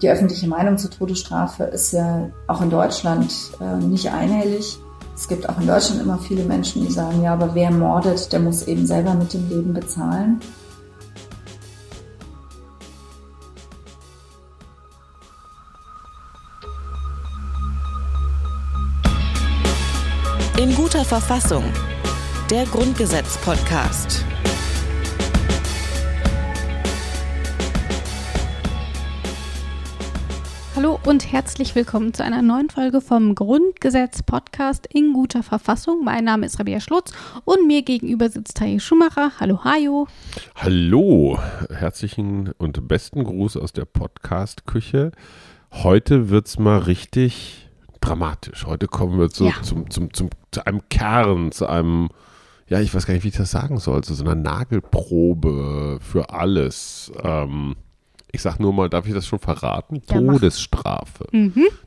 Die öffentliche Meinung zur Todesstrafe ist ja auch in Deutschland äh, nicht einhellig. Es gibt auch in Deutschland immer viele Menschen, die sagen, ja, aber wer mordet, der muss eben selber mit dem Leben bezahlen. In guter Verfassung. Der Grundgesetz-Podcast. Hallo und herzlich willkommen zu einer neuen Folge vom Grundgesetz Podcast in guter Verfassung. Mein Name ist Rabia Schlutz und mir gegenüber sitzt Taye Schumacher. Hallo Hajo. Hallo, herzlichen und besten Gruß aus der Podcast-Küche. Heute wird es mal richtig dramatisch. Heute kommen wir zu, Ja. zum, zum, zum, zu einem Kern, zu einem, ja, ich weiß gar nicht, wie ich das sagen soll, zu so einer Nagelprobe für alles. Ähm, ich sag nur mal, darf ich das schon verraten? Ja. Todesstrafe.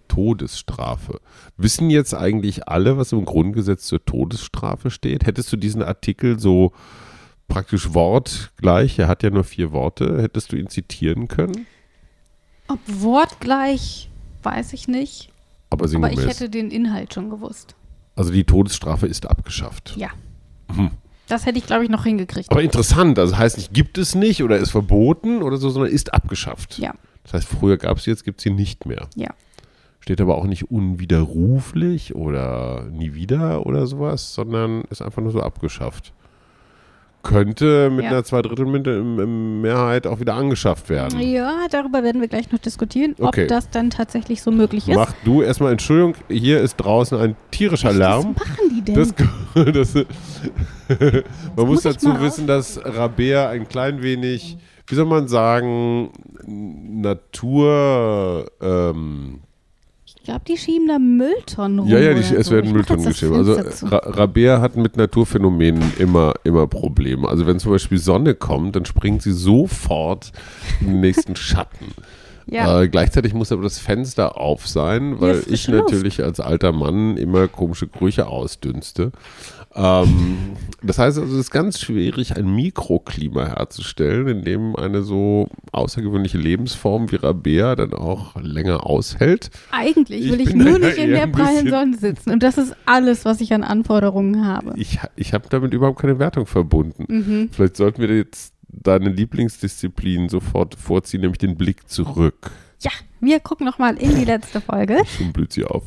Todesstrafe. Wissen jetzt eigentlich alle, was im Grundgesetz zur Todesstrafe steht? Hättest du diesen Artikel so praktisch wortgleich, er hat ja nur vier Worte, hättest du ihn zitieren können? Ob wortgleich, weiß ich nicht. Aber Aber ich hätte den Inhalt schon gewusst. also die Todesstrafe ist abgeschafft. Ja. Das hätte ich, glaube ich, noch hingekriegt. Aber interessant, also heißt nicht, gibt es nicht oder ist verboten oder so, sondern ist abgeschafft. Ja, Das heißt, früher gab es sie, jetzt gibt es sie nicht mehr. ja. Steht aber auch nicht unwiderruflich oder nie wieder oder sowas, sondern ist einfach nur so abgeschafft. Könnte mit Ja. einer Zweidrittel-Mehrheit auch wieder angeschafft werden. Ja, darüber werden wir gleich noch diskutieren, Okay. ob das dann tatsächlich so möglich ist. Mach du erstmal, Entschuldigung, hier ist draußen ein tierischer Lärm. Was machen die denn? Das, das, man muss muss dazu wissen, dass Rabea ein klein wenig, wie soll man sagen, Natur. Ähm, ich glaube, die schieben da Mülltonnen rum. ja, ja, die, es so. werden Ich Mülltonnen geschrieben. Also. Ra Rabea hat mit Naturphänomenen immer, immer Probleme. Also wenn zum Beispiel Sonne kommt, dann springt sie sofort in den nächsten Schatten. Ja. Äh, gleichzeitig muss aber das Fenster auf sein, weil frische ich Luft. natürlich als alter Mann immer komische Gerüche ausdünste. Ähm, das heißt also, es ist ganz schwierig, ein Mikroklima herzustellen, in dem eine so außergewöhnliche Lebensform wie Rabea dann auch länger aushält. Eigentlich Ich will ich bin nur nicht in der prallen Sonne sitzen. Und das ist alles, was ich an Anforderungen habe. Ich, ich habe damit überhaupt keine Wertung verbunden. Mhm. Vielleicht sollten wir jetzt deine Lieblingsdisziplin sofort vorziehen, nämlich den Blick zurück. Ja, wir gucken noch mal in die letzte Folge. Schon blüht sie auf.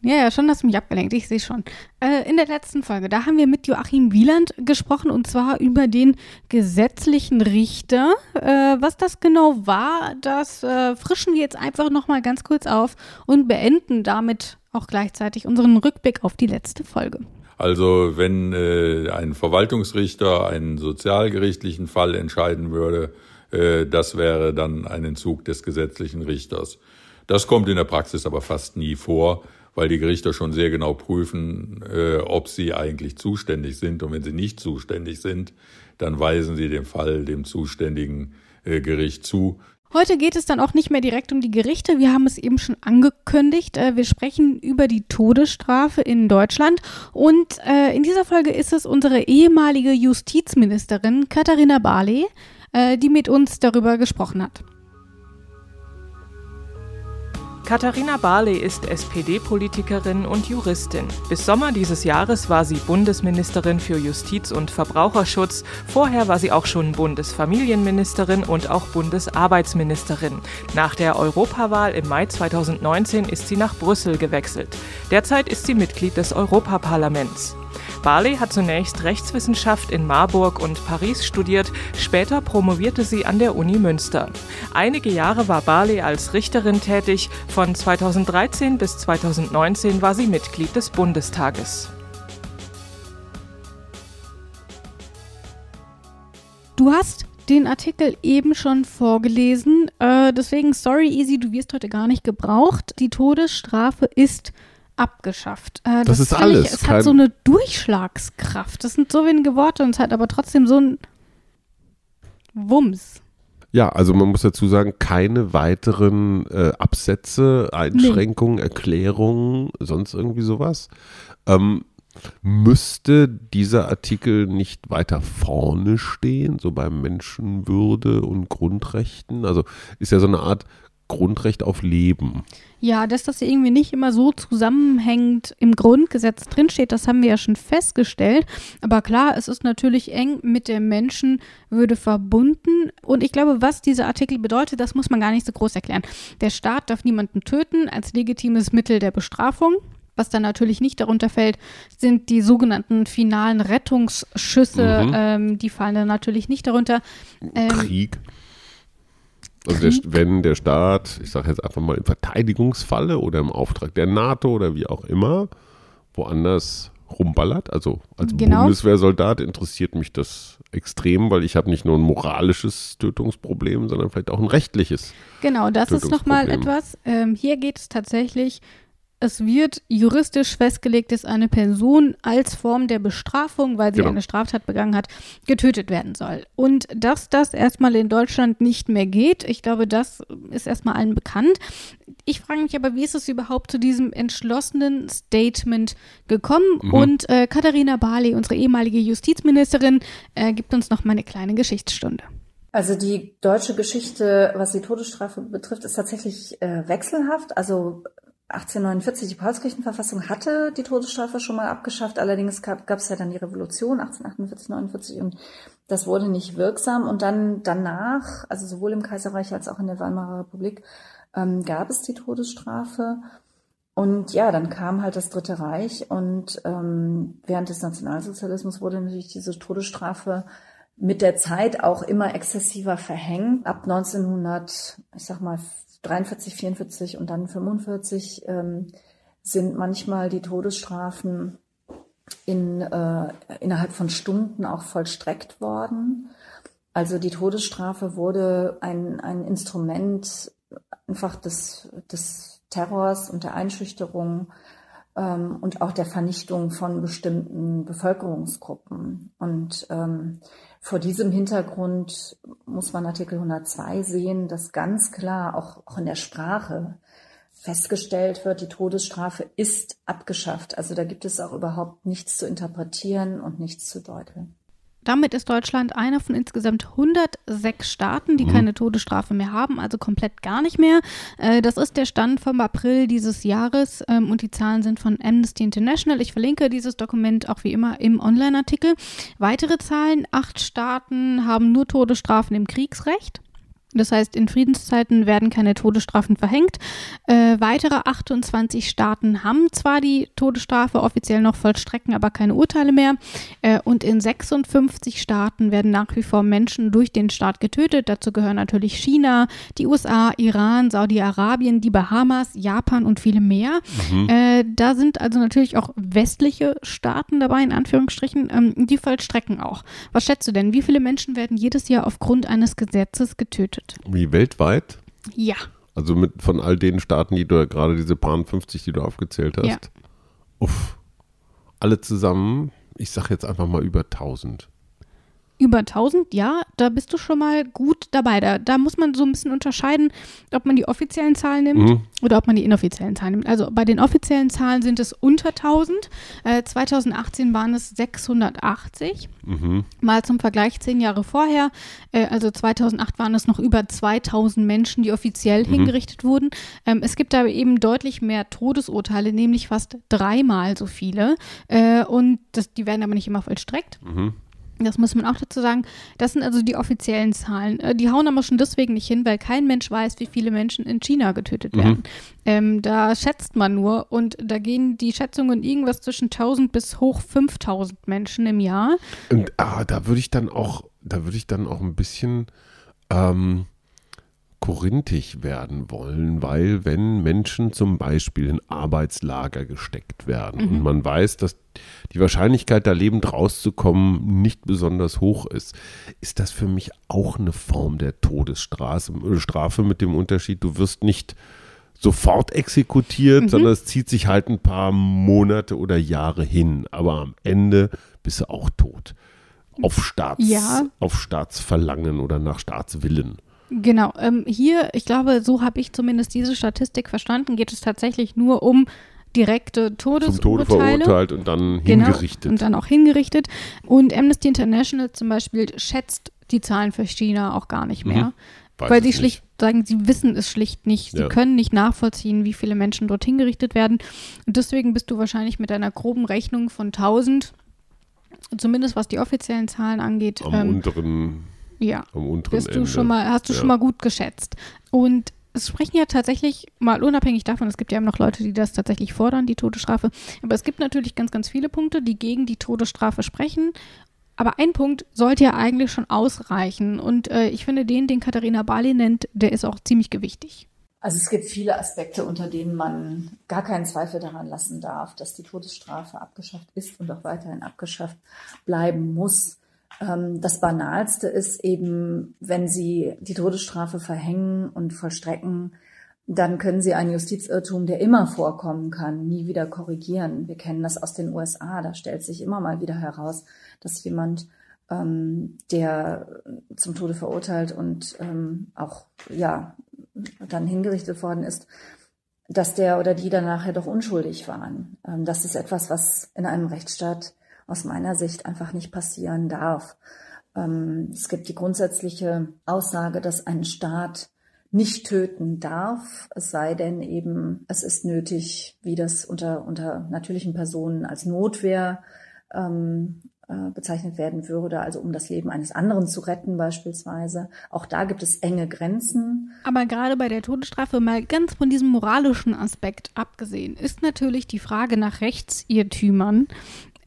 Ja, ja, schon hast du mich abgelenkt, ich sehe schon. Äh, in der letzten Folge, da haben wir mit Joachim Wieland gesprochen und zwar über den gesetzlichen Richter. Äh, was das genau war, das äh, frischen wir jetzt einfach noch mal ganz kurz auf und beenden damit auch gleichzeitig unseren Rückblick auf die letzte Folge. Also wenn äh, ein Verwaltungsrichter einen sozialgerichtlichen Fall entscheiden würde, äh, das wäre dann ein Entzug des gesetzlichen Richters. Das kommt in der Praxis aber fast nie vor, weil die Gerichter schon sehr genau prüfen, äh, ob sie eigentlich zuständig sind. Und wenn sie nicht zuständig sind, dann weisen sie den Fall dem zuständigen äh, Gericht zu. Heute geht es dann auch nicht mehr direkt um die Gerichte. Wir haben es eben schon angekündigt. Äh, Wir sprechen über die Todesstrafe in Deutschland. Und äh, in dieser Folge ist es unsere ehemalige Justizministerin Katharina Barley, äh, die mit uns darüber gesprochen hat. Katharina Barley ist SPD-Politikerin und Juristin. Bis Sommer dieses Jahres war sie Bundesministerin für Justiz und Verbraucherschutz. Vorher war sie auch schon Bundesfamilienministerin und auch Bundesarbeitsministerin. Nach der Europawahl im Mai 2019 ist sie nach Brüssel gewechselt. Derzeit ist sie Mitglied des Europaparlaments. Barley hat zunächst Rechtswissenschaft in Marburg und Paris studiert, später promovierte sie an der Uni Münster. Einige Jahre war Barley als Richterin tätig, von 2013 bis 2019 war sie Mitglied des Bundestages. Du hast den Artikel eben schon vorgelesen. Äh, deswegen, sorry, Easy, du wirst heute gar nicht gebraucht. Die Todesstrafe ist abgeschafft. Äh, Das ist finde alles, Ich, es kein- hat so eine Durchschlagskraft. Das sind so wenige Worte und es hat aber trotzdem so ein Wumms. Ja, also man muss dazu sagen, keine weiteren äh, Absätze, Einschränkungen, Erklärungen, sonst irgendwie sowas. Ähm, müsste dieser Artikel nicht weiter vorne stehen, so bei Menschenwürde und Grundrechten? Also ist ja so eine Art Grundrecht auf Leben. Ja, dass das irgendwie nicht immer so zusammenhängend im Grundgesetz drinsteht, das haben wir ja schon festgestellt. Aber klar, es ist natürlich eng mit der Menschenwürde verbunden. Und ich glaube, was dieser Artikel bedeutet, das muss man gar nicht so groß erklären. Der Staat darf niemanden töten als legitimes Mittel der Bestrafung. Was dann natürlich nicht darunter fällt, sind die sogenannten finalen Rettungsschüsse. Mhm. Ähm, die fallen dann natürlich nicht darunter. Ähm, Krieg. Also der, wenn der Staat, ich sage jetzt einfach mal im Verteidigungsfalle oder im Auftrag der NATO oder wie auch immer, woanders rumballert, also als Genau. Bundeswehrsoldat interessiert mich das extrem, weil ich habe nicht nur ein moralisches Tötungsproblem, sondern vielleicht auch ein rechtliches. Genau, das ist nochmal etwas. Ähm, hier geht es tatsächlich, es wird juristisch festgelegt, dass eine Person als Form der Bestrafung, weil sie Genau. eine Straftat begangen hat, getötet werden soll. Und dass das erstmal in Deutschland nicht mehr geht, ich glaube, das ist erstmal allen bekannt. Ich frage mich aber, wie ist es überhaupt zu diesem entschlossenen Statement gekommen? Mhm. Und äh, Katharina Barley, unsere ehemalige Justizministerin, äh, gibt uns noch mal eine kleine Geschichtsstunde. Also die deutsche Geschichte, was die Todesstrafe betrifft, ist tatsächlich äh, wechselhaft. Also 1849, die Paulskirchenverfassung hatte die Todesstrafe schon mal abgeschafft. Allerdings gab es ja dann die Revolution 1848, 49 und das wurde nicht wirksam. Und dann danach, also sowohl im Kaiserreich als auch in der Weimarer Republik, ähm, gab es die Todesstrafe. Und ja, dann kam halt das Dritte Reich und ähm, während des Nationalsozialismus wurde natürlich diese Todesstrafe mit der Zeit auch immer exzessiver verhängt. Ab 1900, ich sag mal 43, 44 und dann 45 ähm, sind manchmal die Todesstrafen in, äh, innerhalb von Stunden auch vollstreckt worden. Also die Todesstrafe wurde ein, ein Instrument einfach des, des Terrors und der Einschüchterung ähm, und auch der Vernichtung von bestimmten Bevölkerungsgruppen. Und ähm, vor diesem Hintergrund muss man Artikel 102 sehen, dass ganz klar auch, auch in der Sprache festgestellt wird, die Todesstrafe ist abgeschafft. Also da gibt es auch überhaupt nichts zu interpretieren und nichts zu deuteln. Damit ist Deutschland einer von insgesamt 106 Staaten, die keine Todesstrafe mehr haben, also komplett gar nicht mehr. Äh, Das ist der Stand vom April dieses Jahres ähm, und die Zahlen sind von Amnesty International. Ich verlinke dieses Dokument auch wie immer im Online-Artikel. Weitere Zahlen, acht Staaten haben nur Todesstrafen im Kriegsrecht. Das heißt, in Friedenszeiten werden keine Todesstrafen verhängt. Äh, weitere 28 Staaten haben zwar die Todesstrafe offiziell noch vollstrecken, aber keine Urteile mehr. Äh, und in 56 Staaten werden nach wie vor Menschen durch den Staat getötet. Dazu gehören natürlich China, die USA, Iran, Saudi-Arabien, die Bahamas, Japan und viele mehr. Äh, da sind also natürlich auch westliche Staaten dabei, in Anführungsstrichen, ähm, die vollstrecken auch. Was schätzt du denn? Wie viele Menschen werden jedes Jahr aufgrund eines Gesetzes getötet? Wie weltweit? Ja. Also mit von all den Staaten, die du gerade diese paar 50, die du aufgezählt hast. Ja. Uff. Alle zusammen, ich sag jetzt einfach mal über 1000. Über 1000, ja, da bist du schon mal gut dabei. Da, da muss man so ein bisschen unterscheiden, ob man die offiziellen Zahlen nimmt Mhm. oder ob man die inoffiziellen Zahlen nimmt. Also bei den offiziellen Zahlen sind es unter 1000. Äh, 2018 waren es 680. Mhm. Mal zum Vergleich zehn Jahre vorher, äh, also 2008 waren es noch über 2000 Menschen, die offiziell hingerichtet wurden. Ähm, es gibt aber eben deutlich mehr Todesurteile, nämlich fast dreimal so viele. Äh, und das, die werden aber nicht immer vollstreckt. Das muss man auch dazu sagen. Das sind also die offiziellen Zahlen. Äh, Die hauen aber schon deswegen nicht hin, weil kein Mensch weiß, wie viele Menschen in China getötet werden. Ähm, da schätzt man nur und da gehen die Schätzungen irgendwas zwischen 1000 bis hoch 5000 Menschen im Jahr. Und ah, da würde ich dann auch, da würde ich dann auch ein bisschen ähm, korinthisch werden wollen, weil wenn Menschen zum Beispiel in Arbeitslager gesteckt werden und man weiß, dass die Wahrscheinlichkeit, da lebend rauszukommen, nicht besonders hoch ist, ist das für mich auch eine Form der Todesstrafe äh, Strafe mit dem Unterschied, du wirst nicht sofort exekutiert, sondern es zieht sich halt ein paar Monate oder Jahre hin. Aber am Ende bist du auch tot. Auf Staats, Ja. auf Staatsverlangen oder nach Staatswillen. Genau, ähm, hier, ich glaube, so habe ich zumindest diese Statistik verstanden, geht es tatsächlich nur um direkte Zum Tode Todesurteile. verurteilt und dann Genau, hingerichtet. Und dann auch hingerichtet. Und Amnesty International zum Beispiel schätzt die Zahlen für China auch gar nicht mehr. Weiß Weil sie nicht. schlicht sagen, sie wissen es schlicht nicht. Sie Ja. können nicht nachvollziehen, wie viele Menschen dort hingerichtet werden. Und deswegen bist du wahrscheinlich mit einer groben Rechnung von 1000, zumindest was die offiziellen Zahlen angeht, am ähm, unteren, ja, am unteren bist du Ende. schon mal, hast du Ja. schon mal gut geschätzt. Und es sprechen ja tatsächlich, mal unabhängig davon, es gibt ja immer noch Leute, die das tatsächlich fordern, die Todesstrafe. Aber es gibt natürlich ganz, ganz viele Punkte, die gegen die Todesstrafe sprechen. Aber ein Punkt sollte ja eigentlich schon ausreichen. Und äh, ich finde, den, den Katharina Barley nennt, der ist auch ziemlich gewichtig. Also es gibt viele Aspekte, unter denen man gar keinen Zweifel daran lassen darf, dass die Todesstrafe abgeschafft ist und auch weiterhin abgeschafft bleiben muss. Ähm, Das Banalste ist eben, wenn Sie die Todesstrafe verhängen und vollstrecken, dann können Sie einen Justizirrtum, der immer vorkommen kann, nie wieder korrigieren. Wir kennen das aus den USA. Da stellt sich immer mal wieder heraus, dass jemand, ähm, der zum Tode verurteilt und ähm, auch ja dann hingerichtet worden ist, dass der oder die dann nachher doch unschuldig waren. Ähm, das ist etwas, was in einem Rechtsstaat aus meiner Sicht einfach nicht passieren darf. Ähm, es gibt die grundsätzliche Aussage, dass ein Staat nicht töten darf, es sei denn eben, es ist nötig, wie das unter, unter natürlichen Personen als Notwehr ähm, äh, bezeichnet werden würde, also um das Leben eines anderen zu retten beispielsweise. Auch da gibt es enge Grenzen. Aber gerade bei der Todesstrafe, mal ganz von diesem moralischen Aspekt abgesehen, ist natürlich die Frage nach Rechtsirrtümern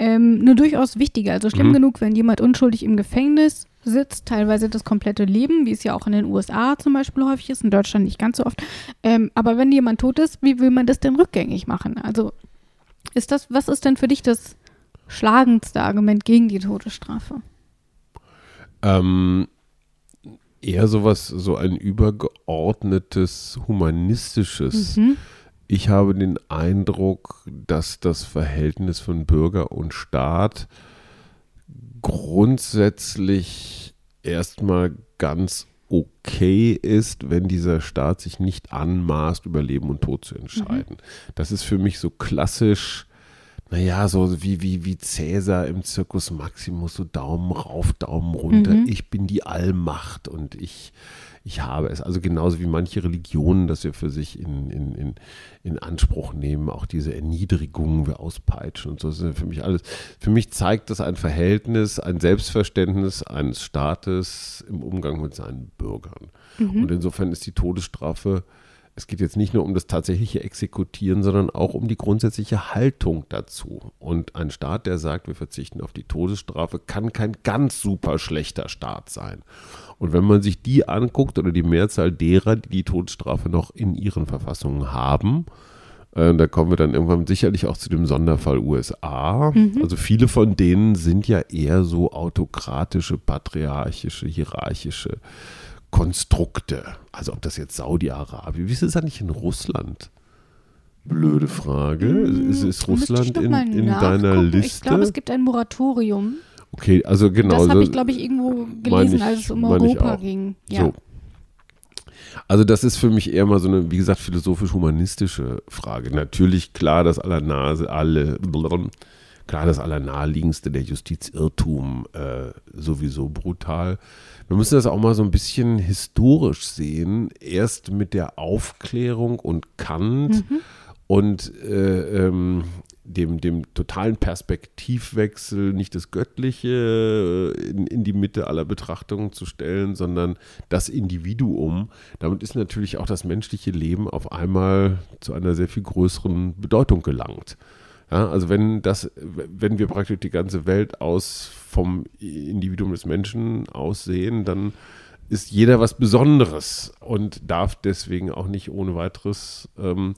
ähm, eine durchaus wichtige. Also schlimm Mhm. genug, wenn jemand unschuldig im Gefängnis sitzt, teilweise das komplette Leben, wie es ja auch in den USA zum Beispiel häufig ist, in Deutschland nicht ganz so oft. Ähm, aber wenn jemand tot ist, wie will man das denn rückgängig machen? Also ist das, was ist denn für dich das schlagendste Argument gegen die Todesstrafe? Ähm, eher sowas, so ein übergeordnetes humanistisches. Mhm. Ich habe den Eindruck, dass das Verhältnis von Bürger und Staat grundsätzlich erstmal ganz okay ist, wenn dieser Staat sich nicht anmaßt, über Leben und Tod zu entscheiden. Das ist für mich so klassisch, naja, so wie, wie, wie Cäsar im Circus Maximus, so Daumen rauf, Daumen runter, Mhm. ich bin die Allmacht und ich, ich habe es. Also genauso wie manche Religionen das ja für sich in, in, in, in Anspruch nehmen, auch diese Erniedrigungen, wir auspeitschen und so, das ist für mich alles. Für mich zeigt das ein Verhältnis, ein Selbstverständnis eines Staates im Umgang mit seinen Bürgern. Und insofern ist die Todesstrafe es geht jetzt nicht nur um das tatsächliche Exekutieren, sondern auch um die grundsätzliche Haltung dazu. Und ein Staat, der sagt, wir verzichten auf die Todesstrafe, kann kein ganz super schlechter Staat sein. Und wenn man sich die anguckt oder die Mehrzahl derer, die die Todesstrafe noch in ihren Verfassungen haben, äh, da kommen wir dann irgendwann sicherlich auch zu dem Sonderfall USA. Also viele von denen sind ja eher so autokratische, patriarchische, hierarchische Konstrukte. Also ob das jetzt Saudi-Arabien, wie ist es eigentlich in Russland? Blöde Frage. Ist, ist Hm, Müsste ich Russland in, in deiner. Liste? Ich glaube, es gibt ein Moratorium. okay, also genau. das habe so- ich, glaube ich, irgendwo gelesen, ich- als es um Europa ging. Ja. So. Also das ist für mich eher mal so eine, wie gesagt, philosophisch-humanistische Frage. Natürlich klar, das allernase, alle, klar, das allernaheliegendste, der Justizirrtum, äh, sowieso brutal. Wir müssen das auch mal so ein bisschen historisch sehen. Erst mit der Aufklärung und Kant und äh, ähm, dem, dem totalen Perspektivwechsel, nicht das Göttliche äh, in, in die Mitte aller Betrachtungen zu stellen, sondern das Individuum. Damit ist natürlich auch das menschliche Leben auf einmal zu einer sehr viel größeren Bedeutung gelangt. Ja, also wenn das, wenn wir praktisch die ganze Welt aus vom Individuum des Menschen aussehen, dann ist jeder was Besonderes und darf deswegen auch nicht ohne weiteres ähm,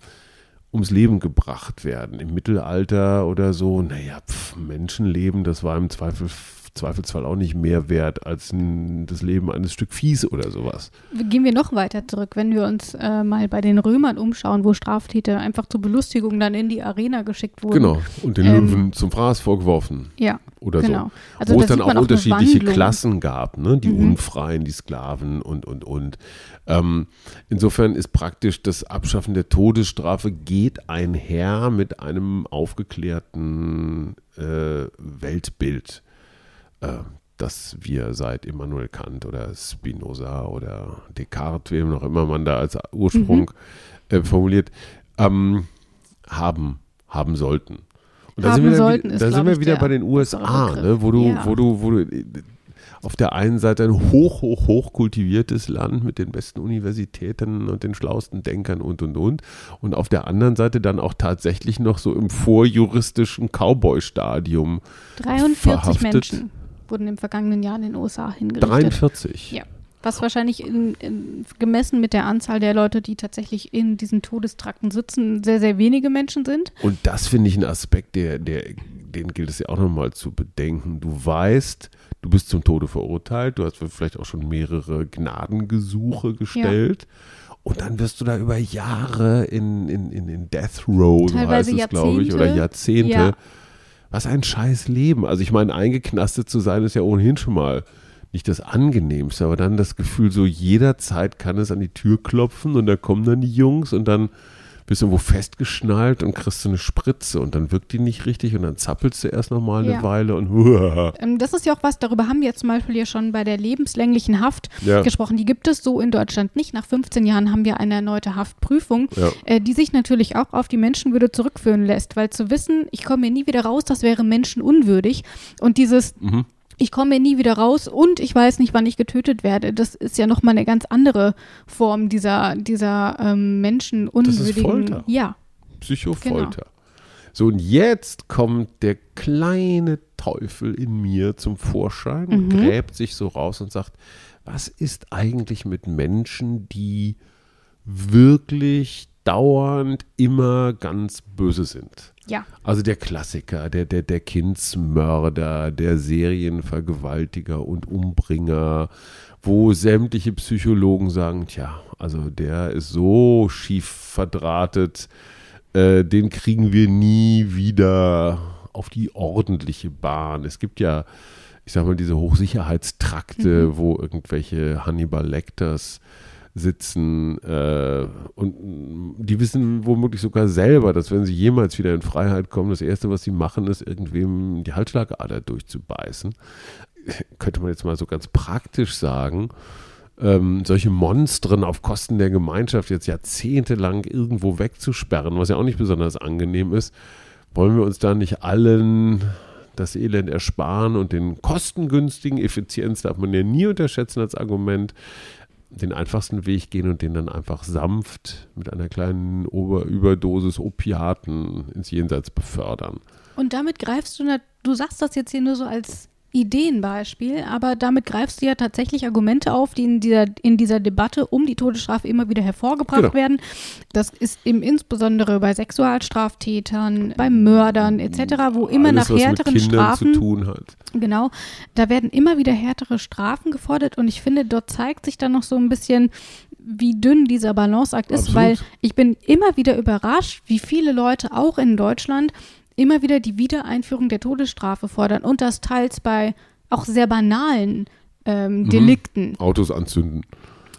ums Leben gebracht werden. Im Mittelalter oder so, naja, pf, Menschenleben, das war im Zweifel, Zweifelsfall auch nicht mehr wert als ein, das Leben eines Stück Viehs oder sowas. Gehen wir noch weiter zurück, wenn wir uns äh, mal bei den Römern umschauen, wo Straftäter einfach zur Belustigung dann in die Arena geschickt wurden. Genau. Und den Ähm, Löwen zum Fraß vorgeworfen Ja, oder genau. so. Also Wo es dann auch unterschiedliche. Klassen gab, ne? die Mhm. Unfreien, die Sklaven und, und, und. Ähm, insofern ist praktisch das Abschaffen der Todesstrafe geht einher mit einem aufgeklärten äh, Weltbild. Äh, das wir seit Immanuel Kant oder Spinoza oder Descartes, wem noch immer man da als Ursprung Mhm. äh, formuliert, ähm, haben, haben sollten. Und da Haben sind wir, sollten da glaub sind wir wieder der bei den USA, ne, wo du, Ja. wo du, wo du äh, auf der einen Seite ein hoch, hoch, hoch kultiviertes Land mit den besten Universitäten und den schlauesten Denkern und, und, und. Und auf der anderen Seite dann auch tatsächlich noch so im vorjuristischen Cowboy-Stadium 43 verhaftet. Menschen wurden im vergangenen Jahr in den USA hingerichtet. 43. Ja. Was wahrscheinlich in, in, gemessen mit der Anzahl der Leute, die tatsächlich in diesen Todestrakten sitzen, sehr, sehr wenige Menschen sind. Und das finde ich ein Aspekt, der, der, den gilt es ja auch nochmal zu bedenken. Du weißt, du bist zum Tode verurteilt, du hast vielleicht auch schon mehrere Gnadengesuche gestellt. Und dann wirst du da über Jahre in, in, in, in Death Row, so Teilweise heißt es, glaube ich, oder Jahrzehnte. Jahrzehnte. Ja. Was ein scheiß Leben. Also ich meine, eingeknastet zu sein, ist ja ohnehin schon mal nicht das Angenehmste, aber dann das Gefühl, so jederzeit kann es an die Tür klopfen und da kommen dann die Jungs und dann bist du irgendwo festgeschnallt und kriegst du eine Spritze und dann wirkt die nicht richtig und dann zappelst du erst nochmal eine Ja. Weile und huah. Ähm, das ist ja auch was, darüber haben wir zum Beispiel ja schon bei der lebenslänglichen Haft Ja. gesprochen. Die gibt es so in Deutschland nicht. Nach 15 Jahren haben wir eine erneute Haftprüfung, Ja. äh, die sich natürlich auch auf die Menschenwürde zurückführen lässt, weil zu wissen, ich komme hier nie wieder raus, das wäre menschenunwürdig. Und dieses Mhm. Ich komme nie wieder raus und ich weiß nicht, wann ich getötet werde. Das ist ja nochmal eine ganz andere Form dieser, dieser ähm, menschenunwürdigen. Folter. Ja, Psychofolter. So, und jetzt kommt der kleine Teufel in mir zum Vorschein und Mhm. gräbt sich so raus und sagt, was ist eigentlich mit Menschen, die wirklich dauernd immer ganz böse sind? Ja. Also der Klassiker, der, der, der Kindsmörder, der Serienvergewaltiger und Umbringer, wo sämtliche Psychologen sagen, tja, also der ist so schief verdrahtet, äh, den kriegen wir nie wieder auf die ordentliche Bahn. Es gibt ja, ich sag mal, diese Hochsicherheitstrakte, wo irgendwelche Hannibal Lecters sitzen äh, und die wissen womöglich sogar selber, dass wenn sie jemals wieder in Freiheit kommen, das Erste, was sie machen, ist irgendwem die Halsschlagader durchzubeißen. Könnte man jetzt mal so ganz praktisch sagen, ähm, solche Monstren auf Kosten der Gemeinschaft jetzt jahrzehntelang irgendwo wegzusperren, was ja auch nicht besonders angenehm ist, wollen wir uns da nicht allen das Elend ersparen und den kostengünstigen Effizienz darf man ja nie unterschätzen als Argument, den einfachsten Weg gehen und den dann einfach sanft mit einer kleinen Ober Überdosis Opiaten ins Jenseits befördern. Und damit greifst du, du sagst das jetzt hier nur so als Ideenbeispiel, aber damit greifst du ja tatsächlich Argumente auf, die in dieser, in dieser Debatte um die Todesstrafe immer wieder hervorgebracht Genau. werden. Das ist eben insbesondere bei Sexualstraftätern, bei Mördern etc., wo immer Alles, nach härteren Strafen zu tun hat. Genau, da werden immer wieder härtere Strafen gefordert und ich finde, dort zeigt sich dann noch so ein bisschen, wie dünn dieser Balanceakt ist, Absolut. weil ich bin immer wieder überrascht, wie viele Leute auch in Deutschland immer wieder die Wiedereinführung der Todesstrafe fordern und das teils bei auch sehr banalen Mhm. ähm, Delikten. Autos anzünden.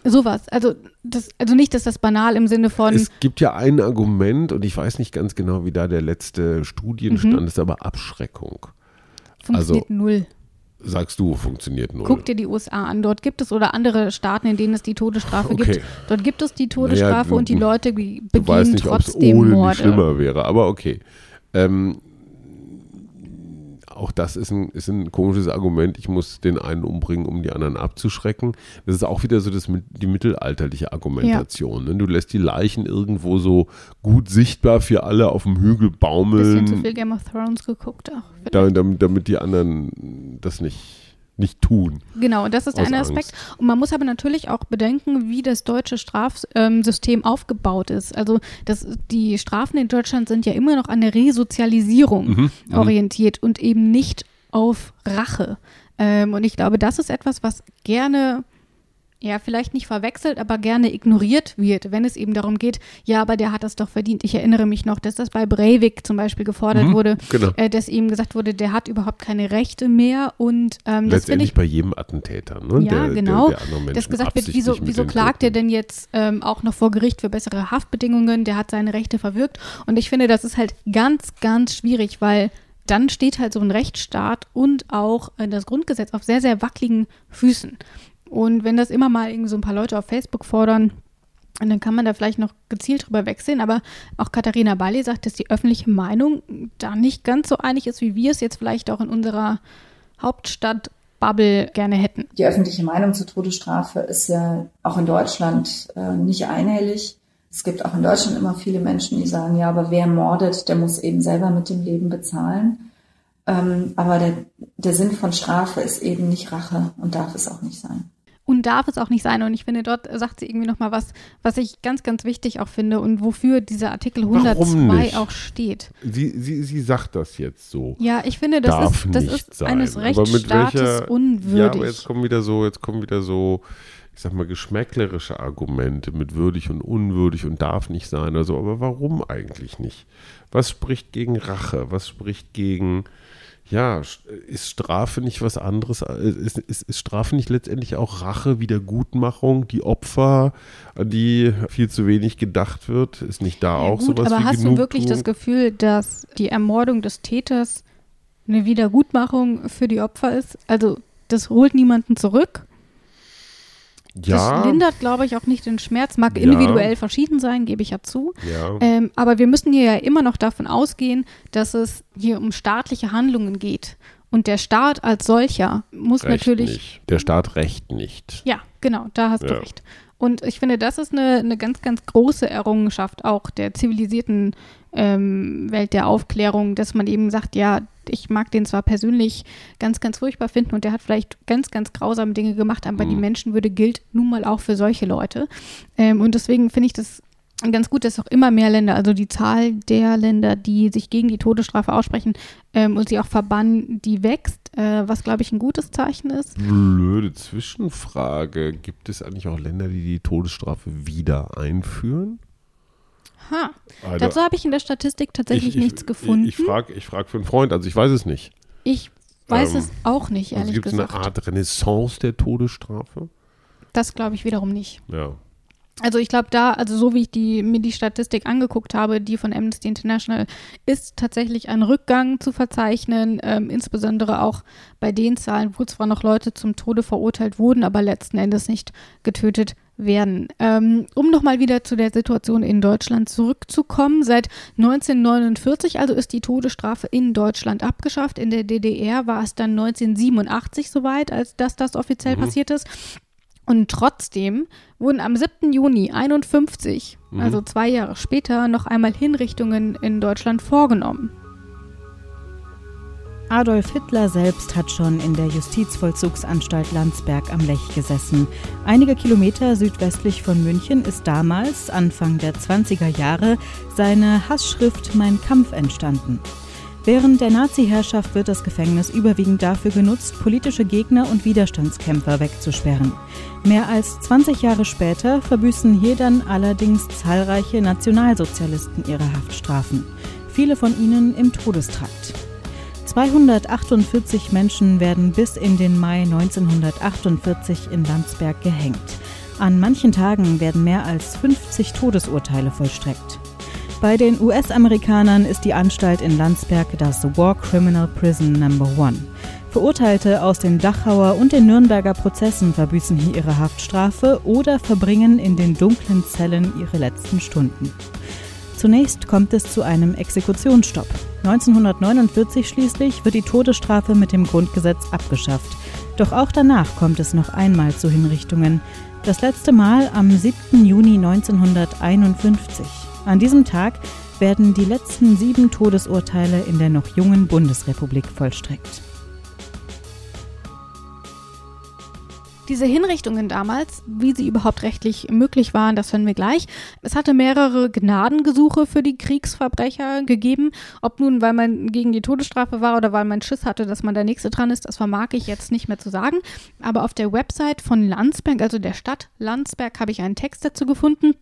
Sowas. Also, das, also nicht, dass das banal im Sinne von Es gibt ja ein Argument und ich weiß nicht ganz genau, wie da der letzte Studienstand Mhm. ist, aber Abschreckung. funktioniert also, null. Sagst du, funktioniert null. Guck dir die USA an. Dort gibt es oder andere Staaten, in denen es die Todesstrafe Okay. gibt. Dort gibt es die Todesstrafe Naja, und die Leute be- Du weißt begehen nicht, ob es trotzdem ohne Morde. schlimmer wäre, aber okay. Ähm, auch das ist ein, ist ein komisches Argument. Ich muss den einen umbringen, um die anderen abzuschrecken. Das ist auch wieder so das, die mittelalterliche Argumentation. Ne? Du lässt die Leichen irgendwo so gut sichtbar für alle auf dem Hügel Bisschen zu baumeln, viel Game of Thrones geguckt auch. da, damit, damit die anderen das nicht, nicht tun. Genau, und das ist der eine Angst. Aspekt. Und man muss aber natürlich auch bedenken, wie das deutsche Strafsystem aufgebaut ist. Also das, die Strafen in Deutschland sind ja immer noch an der Resozialisierung Mhm, orientiert und eben nicht auf Rache. Ähm, und ich glaube, das ist etwas, was gerne ja, vielleicht nicht verwechselt, aber gerne ignoriert wird, wenn es eben darum geht, ja, aber der hat das doch verdient. Ich erinnere mich noch, dass das bei Breivik zum Beispiel gefordert Mhm, wurde, genau. äh, dass ihm gesagt wurde, der hat überhaupt keine Rechte mehr und ähm, das finde ich bei jedem Attentäter, ne? ja, der, genau. Der, dass gesagt wird, wieso, wieso klagt er denn jetzt ähm, auch noch vor Gericht für bessere Haftbedingungen? Der hat seine Rechte verwirkt. Und ich finde, das ist halt ganz, ganz schwierig, weil dann steht halt so ein Rechtsstaat und auch äh, das Grundgesetz auf sehr, sehr wackeligen Füßen. Und wenn das immer mal irgendwie so ein paar Leute auf Facebook fordern, dann kann man da vielleicht noch gezielt drüber wegsehen. Aber auch Katharina Balli sagt, dass die öffentliche Meinung da nicht ganz so einig ist, wie wir es jetzt vielleicht auch in unserer Hauptstadt Bubble gerne hätten. Die öffentliche Meinung zur Todesstrafe ist ja auch in Deutschland äh, nicht einhellig. Es gibt auch in Deutschland immer viele Menschen, die sagen, ja, aber wer mordet, der muss eben selber mit dem Leben bezahlen. Ähm, aber der, der Sinn von Strafe ist eben nicht Rache und darf es auch nicht sein und darf es auch nicht sein. Und ich finde, dort sagt sie irgendwie nochmal was, was ich ganz, ganz wichtig auch finde und wofür dieser Artikel 102 auch steht. Sie, sie, sie sagt das jetzt so. Ja, ich finde, das darf ist, das ist sein. eines Rechtsstaates welcher, unwürdig. Ja, aber jetzt kommen wieder so, jetzt kommen wieder so, ich sag mal, geschmäcklerische Argumente mit würdig und unwürdig und darf nicht sein. Also, aber warum eigentlich nicht? Was spricht gegen Rache? Was spricht gegen ja, ist Strafe nicht was anderes? Äh, ist, ist, ist, Strafe nicht letztendlich auch Rache, Wiedergutmachung, die Opfer, an die viel zu wenig gedacht wird? Ist nicht da ja, auch gut, sowas aber wie hast Genugtuung? du wirklich das Gefühl, dass die Ermordung des Täters eine Wiedergutmachung für die Opfer ist? Also, das holt niemanden zurück? Ja. Das lindert, glaube ich, auch nicht den Schmerz. Mag ja. individuell verschieden sein, gebe ich ja zu. Ja. Ähm, aber wir müssen hier ja immer noch davon ausgehen, dass es hier um staatliche Handlungen geht. Und der Staat als solcher muss recht natürlich. Nicht. Der Staat recht nicht. Ja, genau, da hast du recht. Und ich finde, das ist eine, eine ganz, ganz große Errungenschaft auch der zivilisierten ähm, Welt der Aufklärung, dass man eben sagt, ja, ich mag den zwar persönlich ganz, ganz furchtbar finden und der hat vielleicht ganz, ganz grausame Dinge gemacht, aber mhm. die Menschenwürde gilt nun mal auch für solche Leute. Ähm, und deswegen finde ich das ganz gut, dass auch immer mehr Länder, also die Zahl der Länder, die sich gegen die Todesstrafe aussprechen ähm, und sie auch verbannen, die wächst, äh, was glaube ich ein gutes Zeichen ist. Blöde Zwischenfrage. Gibt es eigentlich auch Länder, die die Todesstrafe wieder einführen? Ha. Also, Dazu habe ich in der Statistik tatsächlich ich, nichts ich, gefunden. Ich, ich frage ich frag für einen Freund, also ich weiß es nicht. Ich weiß ähm, es auch nicht, also ehrlich also gesagt. Gibt es eine Art Renaissance der Todesstrafe? Das glaube ich wiederum nicht. Ja. Also ich glaube da, also so wie ich die, mir die Statistik angeguckt habe, die von Amnesty International, ist tatsächlich ein Rückgang zu verzeichnen, ähm, insbesondere auch bei den Zahlen, wo zwar noch Leute zum Tode verurteilt wurden, aber letzten Endes nicht getötet werden. Ähm, um nochmal wieder zu der Situation in Deutschland zurückzukommen, seit 1949 also ist die Todesstrafe in Deutschland abgeschafft. In der DDR war es dann 1987 soweit, als dass das offiziell mhm. passiert ist. Und trotzdem wurden am 7. Juni 51, mhm. also zwei Jahre später, noch einmal Hinrichtungen in Deutschland vorgenommen. Adolf Hitler selbst hat schon in der Justizvollzugsanstalt Landsberg am Lech gesessen. Einige Kilometer südwestlich von München ist damals, Anfang der 20er Jahre, seine Hassschrift Mein Kampf entstanden. Während der Nazi-Herrschaft wird das Gefängnis überwiegend dafür genutzt, politische Gegner und Widerstandskämpfer wegzusperren. Mehr als 20 Jahre später verbüßen hier dann allerdings zahlreiche Nationalsozialisten ihre Haftstrafen. Viele von ihnen im Todestrakt. 248 Menschen werden bis in den Mai 1948 in Landsberg gehängt. An manchen Tagen werden mehr als 50 Todesurteile vollstreckt. Bei den US-Amerikanern ist die Anstalt in Landsberg das War Criminal Prison Number One. Verurteilte aus den Dachauer und den Nürnberger Prozessen verbüßen hier ihre Haftstrafe oder verbringen in den dunklen Zellen ihre letzten Stunden. Zunächst kommt es zu einem Exekutionsstopp. 1949 schließlich wird die Todesstrafe mit dem Grundgesetz abgeschafft. Doch auch danach kommt es noch einmal zu Hinrichtungen. Das letzte Mal am 7. Juni 1951. An diesem Tag werden die letzten sieben Todesurteile in der noch jungen Bundesrepublik vollstreckt. Diese Hinrichtungen damals, wie sie überhaupt rechtlich möglich waren, das hören wir gleich. Es hatte mehrere Gnadengesuche für die Kriegsverbrecher gegeben. Ob nun, weil man gegen die Todesstrafe war oder weil man Schiss hatte, dass man der Nächste dran ist, das vermag ich jetzt nicht mehr zu sagen. Aber auf der Website von Landsberg, also der Stadt Landsberg, habe ich einen Text dazu gefunden.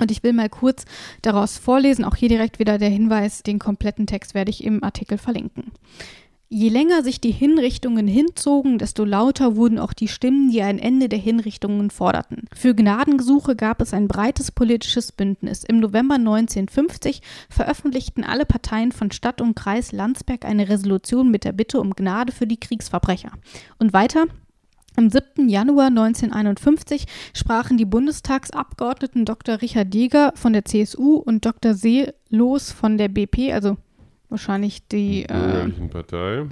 Und ich will mal kurz daraus vorlesen, auch hier direkt wieder der Hinweis, den kompletten Text werde ich im Artikel verlinken. Je länger sich die Hinrichtungen hinzogen, desto lauter wurden auch die Stimmen, die ein Ende der Hinrichtungen forderten. Für Gnadengesuche gab es ein breites politisches Bündnis. Im November 1950 veröffentlichten alle Parteien von Stadt und Kreis Landsberg eine Resolution mit der Bitte um Gnade für die Kriegsverbrecher. Und weiter, am 7. Januar 1951 sprachen die Bundestagsabgeordneten Dr. Richard Jäger von der CSU und Dr. Seelos von der BP, also wahrscheinlich die äh, Partei.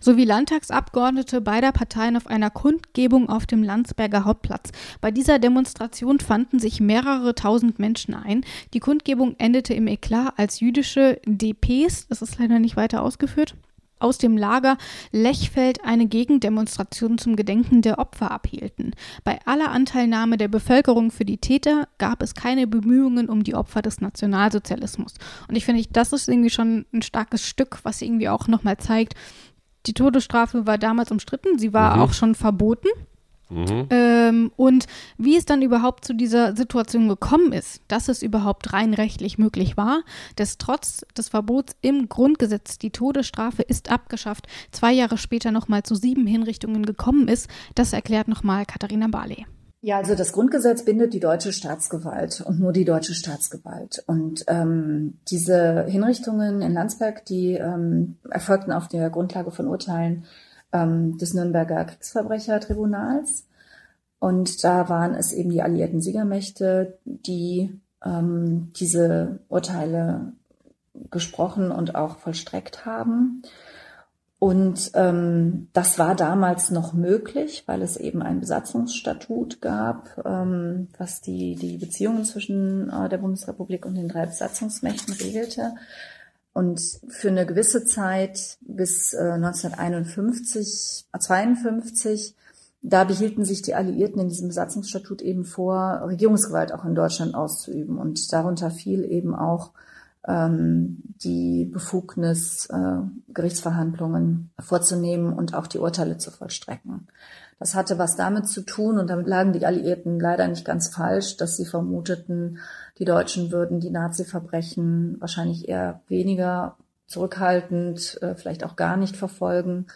sowie Landtagsabgeordnete beider Parteien auf einer Kundgebung auf dem Landsberger Hauptplatz. Bei dieser Demonstration fanden sich mehrere tausend Menschen ein. Die Kundgebung endete im Eklat, als jüdische DPs, das ist leider nicht weiter ausgeführt, aus dem Lager Lechfeld eine Gegendemonstration zum Gedenken der Opfer abhielten. Bei aller Anteilnahme der Bevölkerung für die Täter gab es keine Bemühungen um die Opfer des Nationalsozialismus. Und ich finde, das ist irgendwie schon ein starkes Stück, was irgendwie auch nochmal zeigt, die Todesstrafe war damals umstritten, sie war Mhm. auch schon verboten. Mhm. Ähm, und wie es dann überhaupt zu dieser Situation gekommen ist, dass es überhaupt rein rechtlich möglich war, dass trotz des Verbots im Grundgesetz die Todesstrafe ist abgeschafft, zwei Jahre später nochmal zu sieben Hinrichtungen gekommen ist, das erklärt nochmal Katharina Barley. Ja, also das Grundgesetz bindet die deutsche Staatsgewalt und nur die deutsche Staatsgewalt. Und ähm, diese Hinrichtungen in Landsberg, die ähm, erfolgten auf der Grundlage von Urteilen ähm, des Nürnberger Kriegsverbrechertribunals. Und da waren es eben die alliierten Siegermächte, die ähm, diese Urteile gesprochen und auch vollstreckt haben. Und ähm, das war damals noch möglich, weil es eben ein Besatzungsstatut gab, ähm, was die, die Beziehungen zwischen äh, der Bundesrepublik und den drei Besatzungsmächten regelte. Und für eine gewisse Zeit bis äh, 1951, äh, 52, da behielten sich die Alliierten in diesem Besatzungsstatut eben vor, Regierungsgewalt auch in Deutschland auszuüben. Und darunter fiel eben auch die Befugnis, äh, Gerichtsverhandlungen vorzunehmen und auch die Urteile zu vollstrecken. Das hatte was damit zu tun, und damit lagen die Alliierten leider nicht ganz falsch, dass sie vermuteten, die Deutschen würden die Nazi-Verbrechen wahrscheinlich eher weniger zurückhaltend, äh, vielleicht auch gar nicht verfolgen,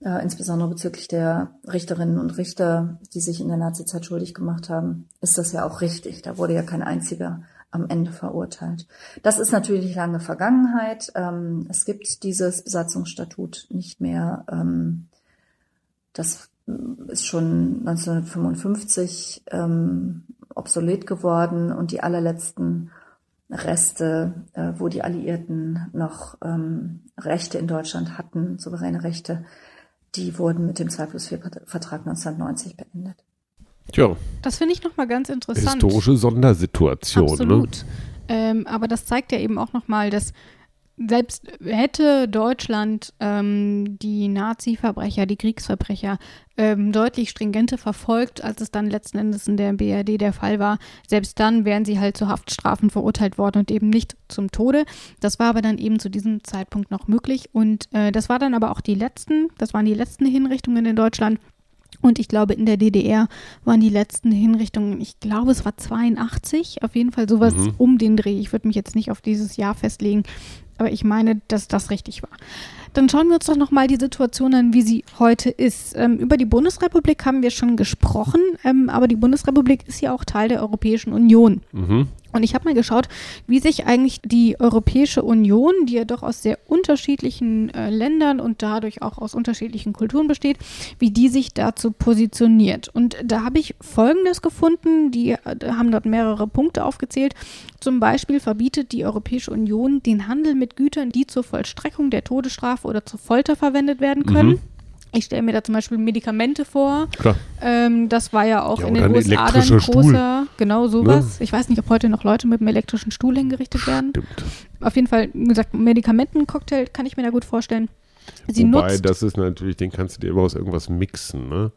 äh, insbesondere bezüglich der Richterinnen und Richter, die sich in der Nazizeit schuldig gemacht haben, ist das ja auch richtig. Da wurde ja kein einziger am Ende verurteilt. Das ist natürlich lange Vergangenheit. Ähm, es gibt dieses Besatzungsstatut nicht mehr. Ähm, das ist schon 1955 ähm, obsolet geworden und die allerletzten Reste, äh, wo die Alliierten noch ähm, Rechte in Deutschland hatten, souveräne Rechte, die wurden mit dem 2 plus 4 Vertrag 1990 beendet. Tja, Das finde ich nochmal ganz interessant. historische Sondersituation. Ne? Absolut. Ähm, aber das zeigt ja eben auch nochmal, dass selbst hätte Deutschland ähm, die Nazi-Verbrecher, die Kriegsverbrecher ähm, deutlich stringenter verfolgt, als es dann letzten Endes in der BRD der Fall war, selbst dann wären sie halt zu Haftstrafen verurteilt worden und eben nicht zum Tode. Das war aber dann eben zu diesem Zeitpunkt noch möglich und äh, das war dann aber auch die letzten, das waren die letzten Hinrichtungen in Deutschland. Und ich glaube, in der DDR waren die letzten Hinrichtungen, ich glaube, es war 82, auf jeden Fall sowas Mhm. um den Dreh. Ich würde mich jetzt nicht auf dieses Jahr festlegen, aber ich meine, dass das richtig war. Dann schauen wir uns doch nochmal die Situation an, wie sie heute ist. Ähm, über die Bundesrepublik haben wir schon gesprochen, ähm, aber die Bundesrepublik ist ja auch Teil der Europäischen Union. Mhm. Und ich habe mal geschaut, wie sich eigentlich die Europäische Union, die ja doch aus sehr unterschiedlichen äh, Ländern und dadurch auch aus unterschiedlichen Kulturen besteht, wie die sich dazu positioniert. Und da habe ich Folgendes gefunden, die äh, haben dort mehrere Punkte aufgezählt. Zum Beispiel verbietet die Europäische Union den Handel mit Gütern, die zur Vollstreckung der Todesstrafe oder zur Folter verwendet werden können. Mhm. Ich stelle mir da zum Beispiel Medikamente vor. Klar. Ähm, das war ja auch Ja, in den USA dann elektrischer Stuhl. großer, genau sowas. Ich weiß nicht, ob heute noch Leute mit einem elektrischen Stuhl hingerichtet werden. Stimmt. Auf jeden Fall, wie gesagt, Medikamentencocktail kann ich mir da gut vorstellen. Sie Wobei, nutzt, das ist natürlich, den kannst du dir immer aus irgendwas mixen, ne?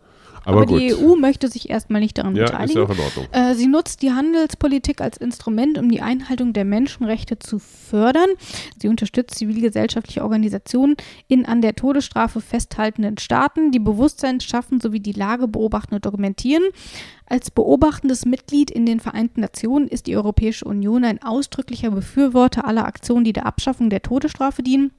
Aber, aber die EU möchte sich erstmal nicht daran ja, ist beteiligen. ja auch in Ordnung. Äh, Sie nutzt die Handelspolitik als Instrument, um die Einhaltung der Menschenrechte zu fördern. Sie unterstützt zivilgesellschaftliche Organisationen in an der Todesstrafe festhaltenden Staaten, die Bewusstsein schaffen sowie die Lage beobachten und dokumentieren. Als beobachtendes Mitglied in den Vereinten Nationen ist die Europäische Union ein ausdrücklicher Befürworter aller Aktionen, die der Abschaffung der Todesstrafe dienen.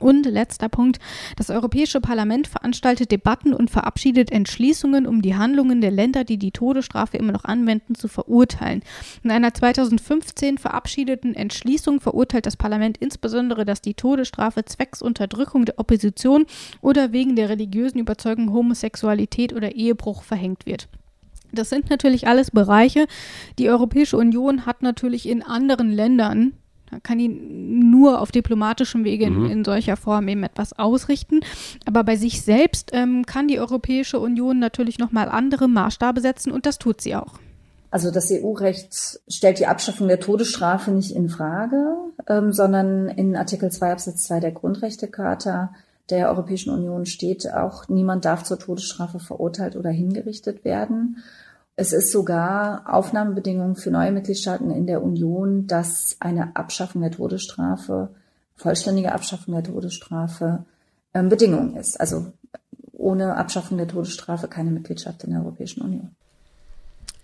Und letzter Punkt. Das Europäische Parlament veranstaltet Debatten und verabschiedet Entschließungen, um die Handlungen der Länder, die die Todesstrafe immer noch anwenden, zu verurteilen. In einer 2015 verabschiedeten Entschließung verurteilt das Parlament insbesondere, dass die Todesstrafe zwecks Unterdrückung der Opposition oder wegen der religiösen Überzeugung Homosexualität oder Ehebruch verhängt wird. Das sind natürlich alles Bereiche. Die Europäische Union hat natürlich in anderen Ländern da kann die nur auf diplomatischem Wege mhm. in, in, solcher Form eben etwas ausrichten. Aber bei sich selbst ähm, kann die Europäische Union natürlich nochmal andere Maßstabe setzen und das tut sie auch. Also das EU-Recht stellt die Abschaffung der Todesstrafe nicht in Frage, ähm, sondern in Artikel 2 Absatz 2 der Grundrechtecharta der Europäischen Union steht auch, niemand darf zur Todesstrafe verurteilt oder hingerichtet werden. Es ist sogar Aufnahmebedingung für neue Mitgliedstaaten in der Union, dass eine Abschaffung der Todesstrafe, vollständige Abschaffung der Todesstrafe ähm, Bedingung ist. Also ohne Abschaffung der Todesstrafe keine Mitgliedschaft in der Europäischen Union.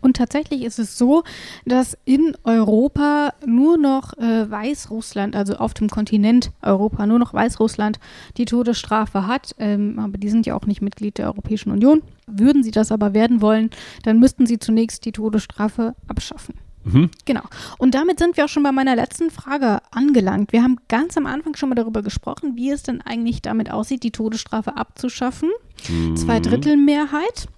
Und tatsächlich ist es so, dass in Europa nur noch äh, Weißrussland, also auf dem Kontinent Europa, nur noch Weißrussland die Todesstrafe hat. Ähm, aber die sind ja auch nicht Mitglied der Europäischen Union. Würden sie das aber werden wollen, dann müssten sie zunächst die Todesstrafe abschaffen. Mhm. Genau. Und damit sind wir auch schon bei meiner letzten Frage angelangt. Wir haben ganz am Anfang schon mal darüber gesprochen, wie es denn eigentlich damit aussieht, die Todesstrafe abzuschaffen. Mhm. Zweidrittelmehrheit.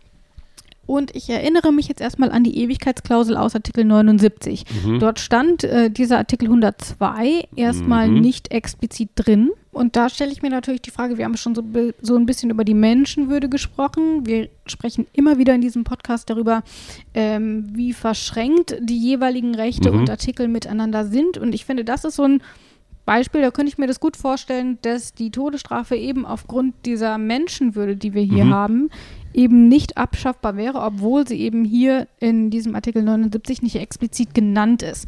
Und ich erinnere mich jetzt erstmal an die Ewigkeitsklausel aus Artikel 79. Mhm. Dort stand äh, dieser Artikel 102 erstmal mhm. nicht explizit drin. Und da stelle ich mir natürlich die Frage, wir haben schon so, so ein bisschen über die Menschenwürde gesprochen. Wir sprechen immer wieder in diesem Podcast darüber, ähm, wie verschränkt die jeweiligen Rechte mhm. und Artikel miteinander sind. Und ich finde, das ist so ein Beispiel, da könnte ich mir das gut vorstellen, dass die Todesstrafe eben aufgrund dieser Menschenwürde, die wir hier mhm. haben, eben nicht abschaffbar wäre, obwohl sie eben hier in diesem Artikel 79 nicht explizit genannt ist.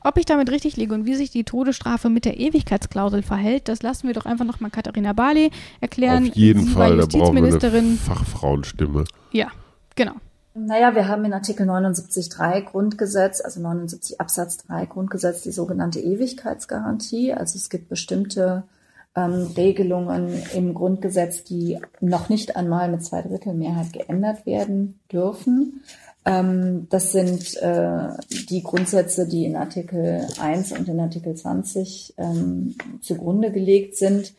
Ob ich damit richtig liege und wie sich die Todesstrafe mit der Ewigkeitsklausel verhält, das lassen wir doch einfach nochmal Katharina Barley erklären. Auf jeden Sie Fall, da brauchen wir eine Fachfrauenstimme. Ja, genau. Naja, wir haben in Artikel 79.3 Grundgesetz, also 79 Absatz 3 Grundgesetz, die sogenannte Ewigkeitsgarantie. Also es gibt bestimmte ähm, Regelungen im Grundgesetz, die noch nicht einmal mit Zweidrittelmehrheit geändert werden dürfen. Ähm, das sind äh, die Grundsätze, die in Artikel 1 und in Artikel 20 ähm, zugrunde gelegt sind.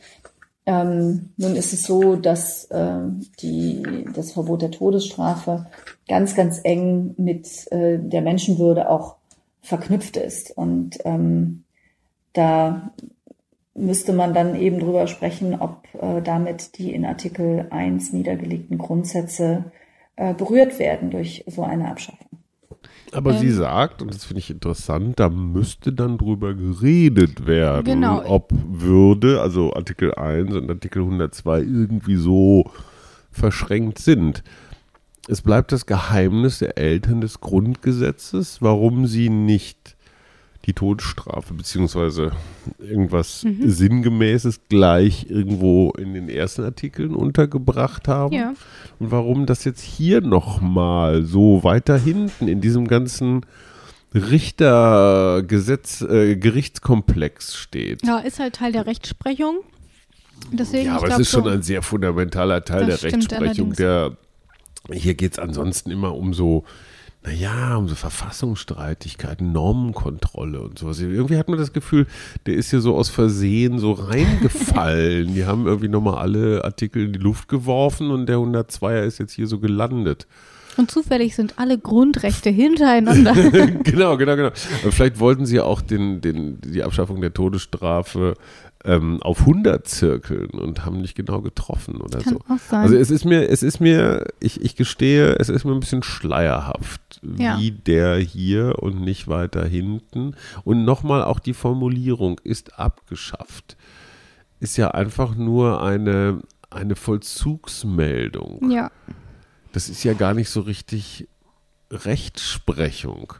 Ähm, nun ist es so, dass äh, die, das Verbot der Todesstrafe ganz, ganz eng mit äh, der Menschenwürde auch verknüpft ist. Und ähm, da müsste man dann eben drüber sprechen, ob äh, damit die in Artikel 1 niedergelegten Grundsätze äh, berührt werden durch so eine Abschaffung. Aber ähm, sie sagt, und das finde ich interessant, da müsste dann drüber geredet werden, genau. ob Würde, also Artikel 1 und Artikel 102 irgendwie so verschränkt sind. Es bleibt das Geheimnis der Eltern des Grundgesetzes, warum sie nicht die Todesstrafe beziehungsweise irgendwas mhm. Sinngemäßes gleich irgendwo in den ersten Artikeln untergebracht haben. Ja. Und warum das jetzt hier nochmal so weiter hinten in diesem ganzen Richtergesetz, äh, Gerichtskomplex steht. Ja, ist halt Teil der Rechtsprechung. Deswegen, ja, aber es ist schon ein sehr fundamentaler Teil der Rechtsprechung. Der, hier geht es ansonsten immer um so naja, um so Verfassungsstreitigkeiten, Normenkontrolle und sowas. Irgendwie hat man das Gefühl, der ist hier so aus Versehen so reingefallen. die haben irgendwie nochmal alle Artikel in die Luft geworfen und der 102er ist jetzt hier so gelandet. Und zufällig sind alle Grundrechte hintereinander. genau, genau, genau. Vielleicht wollten sie auch den, den, die Abschaffung der Todesstrafe ähm, auf 100 zirkeln und haben nicht genau getroffen oder Kann so. Auch sein. Also es ist mir, es ist mir, ich, ich gestehe, es ist mir ein bisschen schleierhaft, ja. wie der hier und nicht weiter hinten. Und nochmal auch die Formulierung ist abgeschafft. Ist ja einfach nur eine, eine Vollzugsmeldung. Ja. Das ist ja gar nicht so richtig Rechtsprechung.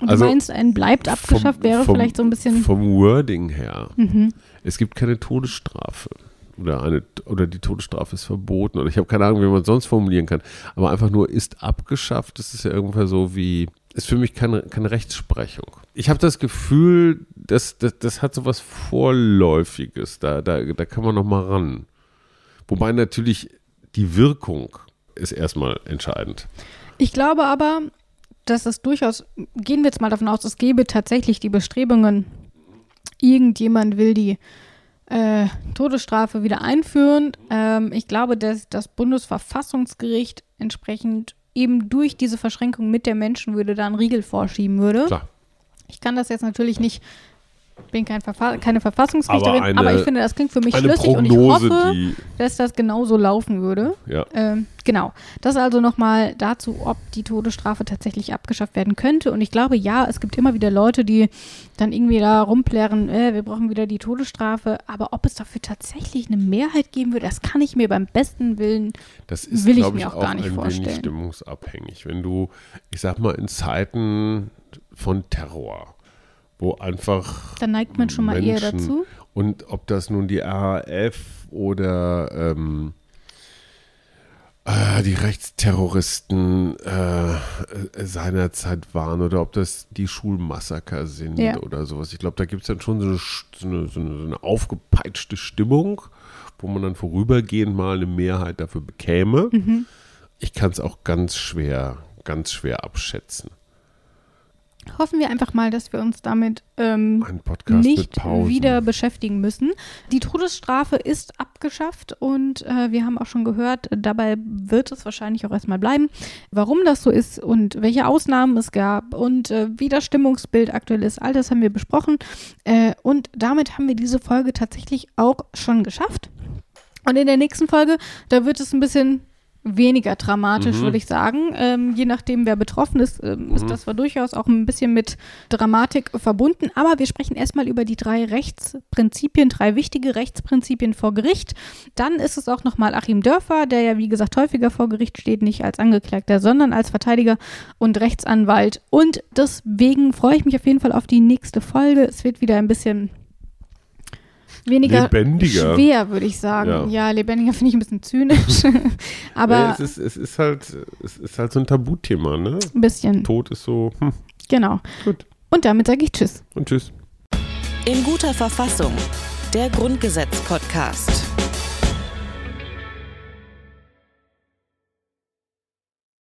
Und also, du meinst, ein bleibt abgeschafft vom, wäre vom, vielleicht so ein bisschen. Vom Wording her. Mhm. Es gibt keine Todesstrafe. Oder, eine, oder die Todesstrafe ist verboten. Oder ich habe keine Ahnung, wie man sonst formulieren kann. Aber einfach nur ist abgeschafft, das ist ja irgendwann so wie, ist für mich keine, keine Rechtsprechung. Ich habe das Gefühl, das, das, das hat so was Vorläufiges. Da, da, da kann man noch mal ran. Wobei natürlich die Wirkung ist erstmal entscheidend. Ich glaube aber, dass es durchaus, gehen wir jetzt mal davon aus, es gäbe tatsächlich die Bestrebungen, irgendjemand will die äh, Todesstrafe wieder einführen. Ähm, ich glaube, dass das Bundesverfassungsgericht entsprechend eben durch diese Verschränkung mit der Menschenwürde da einen Riegel vorschieben würde. Klar. Ich kann das jetzt natürlich nicht, bin kein Verfa keine Verfassungsrichterin, Aber eine- aber ich finde, das klingt für mich schlüssig Prognose, und ich hoffe, dass das genauso laufen würde. Ja. Ähm, genau. Das also nochmal dazu, ob die Todesstrafe tatsächlich abgeschafft werden könnte. Und ich glaube, ja, es gibt immer wieder Leute, die dann irgendwie da rumplären, äh, wir brauchen wieder die Todesstrafe. Aber ob es dafür tatsächlich eine Mehrheit geben würde, das kann ich mir beim besten Willen. Das ist, Will ich glaube ich, mir auch auch, gar nicht ein wenig vorstellen. stimmungsabhängig. Wenn du, ich sag mal, in Zeiten von Terror, wo einfach Da neigt man schon mal eher dazu. Und ob das nun die RAF oder ähm, äh, die Rechtsterroristen äh, seinerzeit waren oder ob das die Schulmassaker sind Ja. oder sowas. Ich glaube, da gibt es dann schon so eine, Sch- so, eine, so, eine, so eine aufgepeitschte Stimmung, wo man dann vorübergehend mal eine Mehrheit dafür bekäme. Mhm. Ich kann es auch ganz schwer, ganz schwer abschätzen. Hoffen wir einfach mal, dass wir uns damit ähm, nicht wieder beschäftigen müssen. Die Todesstrafe ist abgeschafft und äh, wir haben auch schon gehört, dabei wird es wahrscheinlich auch erstmal bleiben. Warum das so ist und welche Ausnahmen es gab und äh, wie das Stimmungsbild aktuell ist, all das haben wir besprochen. Äh, und damit haben wir diese Folge tatsächlich auch schon geschafft. Und in der nächsten Folge, da wird es ein bisschen weniger dramatisch, Mhm. würde ich sagen. Ähm, je nachdem, wer betroffen ist, ähm, ist Mhm. das zwar durchaus auch ein bisschen mit Dramatik verbunden. Aber wir sprechen erstmal über die drei Rechtsprinzipien, drei wichtige Rechtsprinzipien vor Gericht. Dann ist es auch nochmal Achim Dörfer, der ja wie gesagt häufiger vor Gericht steht, nicht als Angeklagter, sondern als Verteidiger und Rechtsanwalt. Und deswegen freue ich mich auf jeden Fall auf die nächste Folge. Es wird wieder ein bisschen weniger Lebendiger. schwer, würde ich sagen. Ja. Ja, lebendiger finde ich ein bisschen zynisch. Aber Ja, es, ist, es, ist halt, es ist halt so ein Tabuthema, ne? ein bisschen. Tod ist so, hm, Genau. Gut. Und damit sage ich Tschüss. und tschüss. In guter Verfassung. Der Grundgesetz-Podcast.